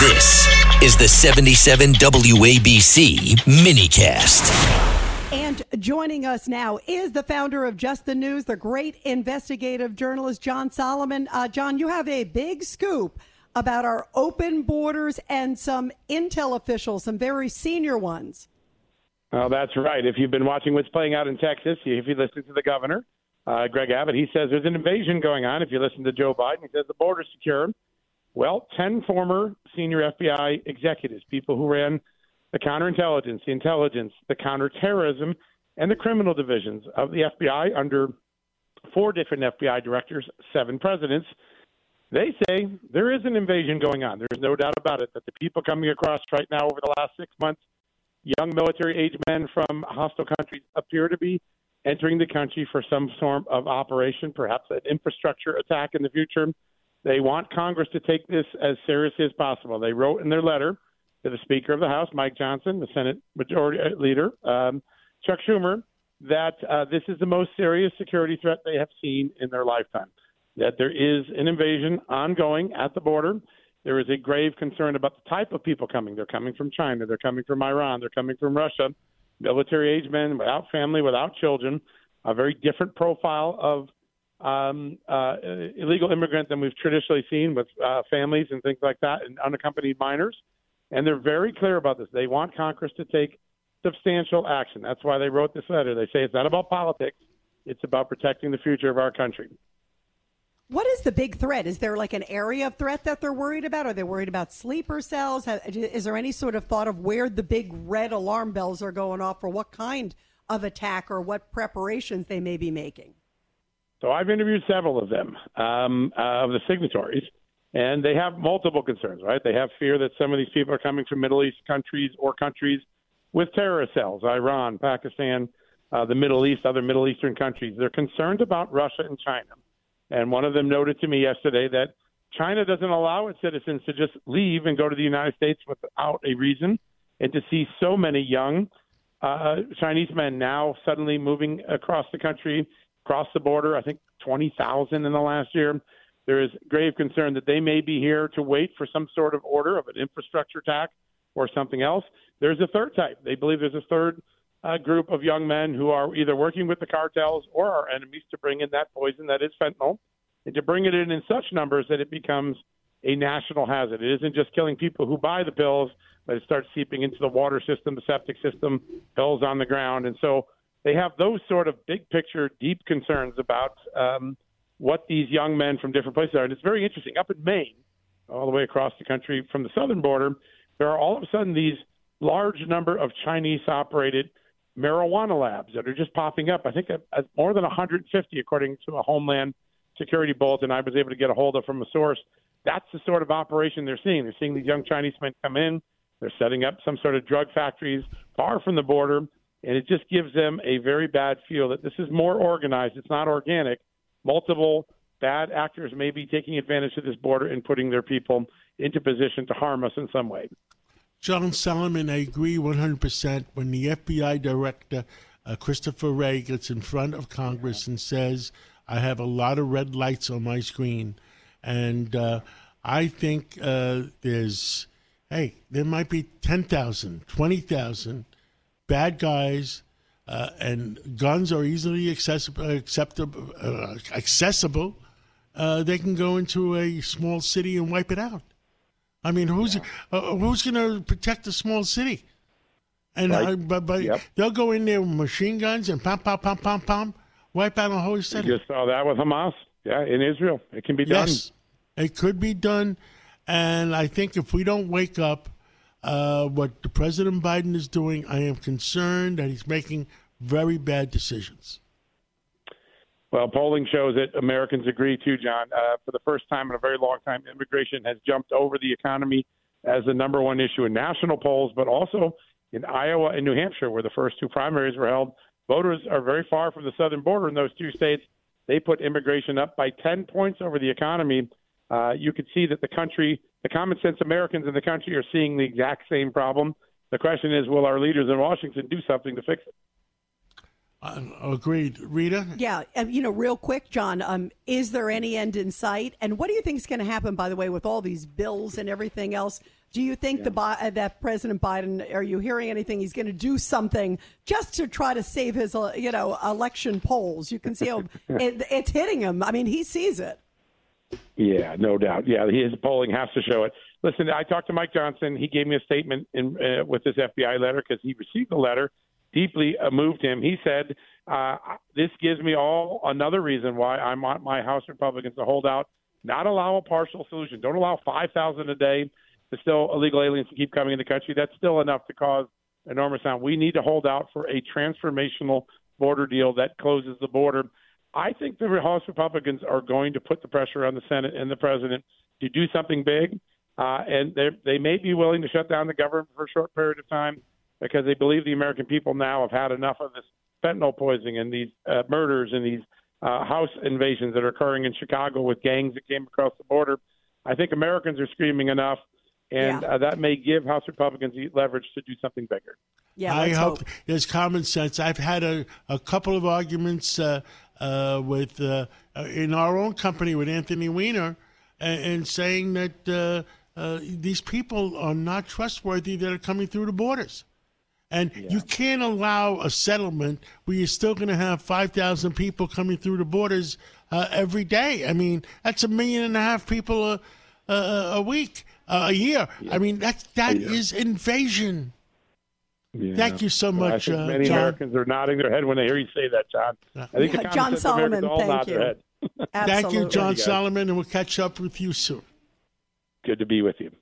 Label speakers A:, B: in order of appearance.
A: This is the 77 WABC minicast.
B: And joining us now is the founder of Just the News, the great investigative journalist John Solomon. Uh, John, you have a big scoop about our open borders and some intel officials, some very senior ones.
C: Oh, that's right. If you've been watching what's playing out in Texas, if you listen to the governor, uh, Greg Abbott, he says there's an invasion going on. If you listen to Joe Biden, he says the border's secure. Well, 10 former senior FBI executives, people who ran the counterintelligence, the intelligence, the counterterrorism, and the criminal divisions of the FBI under four different FBI directors, seven presidents. They say there is an invasion going on. There's no doubt about it that the people coming across right now over the last six months, young military age men from hostile countries, appear to be entering the country for some form of operation, perhaps an infrastructure attack in the future. They want Congress to take this as seriously as possible. They wrote in their letter to the Speaker of the House, Mike Johnson, the Senate Majority uh, Leader, um, Chuck Schumer, that uh, this is the most serious security threat they have seen in their lifetime. That there is an invasion ongoing at the border. There is a grave concern about the type of people coming. They're coming from China. They're coming from Iran. They're coming from Russia. Military age men without family, without children. A very different profile of um, uh, illegal immigrant than we've traditionally seen with uh, families and things like that and unaccompanied minors. And they're very clear about this. They want Congress to take substantial action. That's why they wrote this letter. They say it's not about politics, it's about protecting the future of our country.
B: What is the big threat? Is there like an area of threat that they're worried about? Are they worried about sleeper cells? Is there any sort of thought of where the big red alarm bells are going off or what kind of attack or what preparations they may be making?
C: So I've interviewed several of them, um, uh, of the signatories, and they have multiple concerns, right? They have fear that some of these people are coming from Middle East countries or countries with terrorist cells, Iran, Pakistan, uh, the Middle East, other Middle Eastern countries. They're concerned about Russia and China. And one of them noted to me yesterday that China doesn't allow its citizens to just leave and go to the United States without a reason. And to see so many young uh, Chinese men now suddenly moving across the country across the border, I think 20,000 in the last year. There is grave concern that they may be here to wait for some sort of order of an infrastructure attack or something else. There's a third type. They believe there's a third uh, group of young men who are either working with the cartels or our enemies to bring in that poison that is fentanyl and to bring it in in such numbers that it becomes a national hazard. It isn't just killing people who buy the pills, but it starts seeping into the water system, the septic system, pills on the ground. And so they have those sort of big picture, deep concerns about um, what these young men from different places are. And it's very interesting. Up in Maine, all the way across the country from the southern border, there are all of a sudden these large number of Chinese operated marijuana labs that are just popping up. I think more than 150, according to a Homeland Security bulletin I was able to get a hold of from a source. That's the sort of operation they're seeing. They're seeing these young Chinese men come in. They're setting up some sort of drug factories far from the border and it just gives them a very bad feel that this is more organized. It's not organic. Multiple bad actors may be taking advantage of this border and putting their people into position to harm us in some way.
D: John Solomon, I agree 100%. When the FBI director, uh, Christopher Wray, gets in front of Congress and says, I have a lot of red lights on my screen. And uh, I think uh, there's, hey, there might be 10,000, 20,000 bad guys, uh, and guns are easily accessible, acceptable, uh, accessible. Uh, they can go into a small city and wipe it out. I mean, who's yeah. Uh, who's going to protect a small city? And right. Uh, but, but yep. they'll go in there with machine guns and pom pom pom pom pom, wipe out a whole city.
C: You just saw that with Hamas. Yeah, in Israel, it can be done.
D: Yes, it could be done. And I think if we don't wake up uh, what President Biden is doing, I am concerned that he's making very bad decisions.
C: Well, polling shows that Americans agree too, John. Uh, for the first time in a very long time, immigration has jumped over the economy as the number one issue in national polls, but also in Iowa and New Hampshire, where the first two primaries were held. Voters are very far from the southern border in those two states. They put immigration up by 10 points over the economy. Uh, you could see that the country the common sense Americans in the country are seeing the exact same problem. The question is, will our leaders in Washington do something to fix it?
D: Uh, agreed, Rita.
B: Yeah, um, you know, real quick, John. Um, is there any end in sight? And what do you think is going to happen? By the way, with all these bills and everything else, do you think the uh, that President Biden? Are you hearing anything? He's going to do something just to try to save his, uh, you know, election polls. You can see how it, it's hitting him. I mean, he sees it.
C: Yeah, no doubt. Yeah, his polling has to show it. Listen, I talked to Mike Johnson. He gave me a statement in, uh, with this FBI letter because he received the letter deeply moved him. He said, uh, "This gives me all another reason why I want my House Republicans to hold out, not allow a partial solution. Don't allow 5,000 a day to still illegal aliens to keep coming in the country. That's still enough to cause enormous harm. We need to hold out for a transformational border deal that closes the border." I think the House Republicans are going to put the pressure on the Senate and the president to do something big, uh, and they may be willing to shut down the government for a short period of time because they believe the American people now have had enough of this fentanyl poisoning and these uh, murders and these uh, house invasions that are occurring in Chicago with gangs that came across the border. I think Americans are screaming enough, and yeah. uh, that may give House Republicans leverage to do something bigger.
B: Yeah,
D: I hope,
B: hope,
D: there's common sense. I've had a, a couple of arguments uh, uh, with uh, in our own company with Anthony Weiner, and, and saying that these people are not trustworthy that are coming through the borders. And yeah. you can't allow a settlement where you're still going to have 5,000 people coming through the borders uh, every day. I mean, that's a million and a half people a, a, a week, uh, a year. Yeah. I mean, that, that is invasion. Yeah. Thank you so much.
C: Well, I think uh, many
D: John.
C: Americans are nodding their head when they hear you say that, John. I think
B: yeah, John Solomon, thank you.
D: thank you, John Solomon, and we'll catch up with you soon.
C: Good to be with you.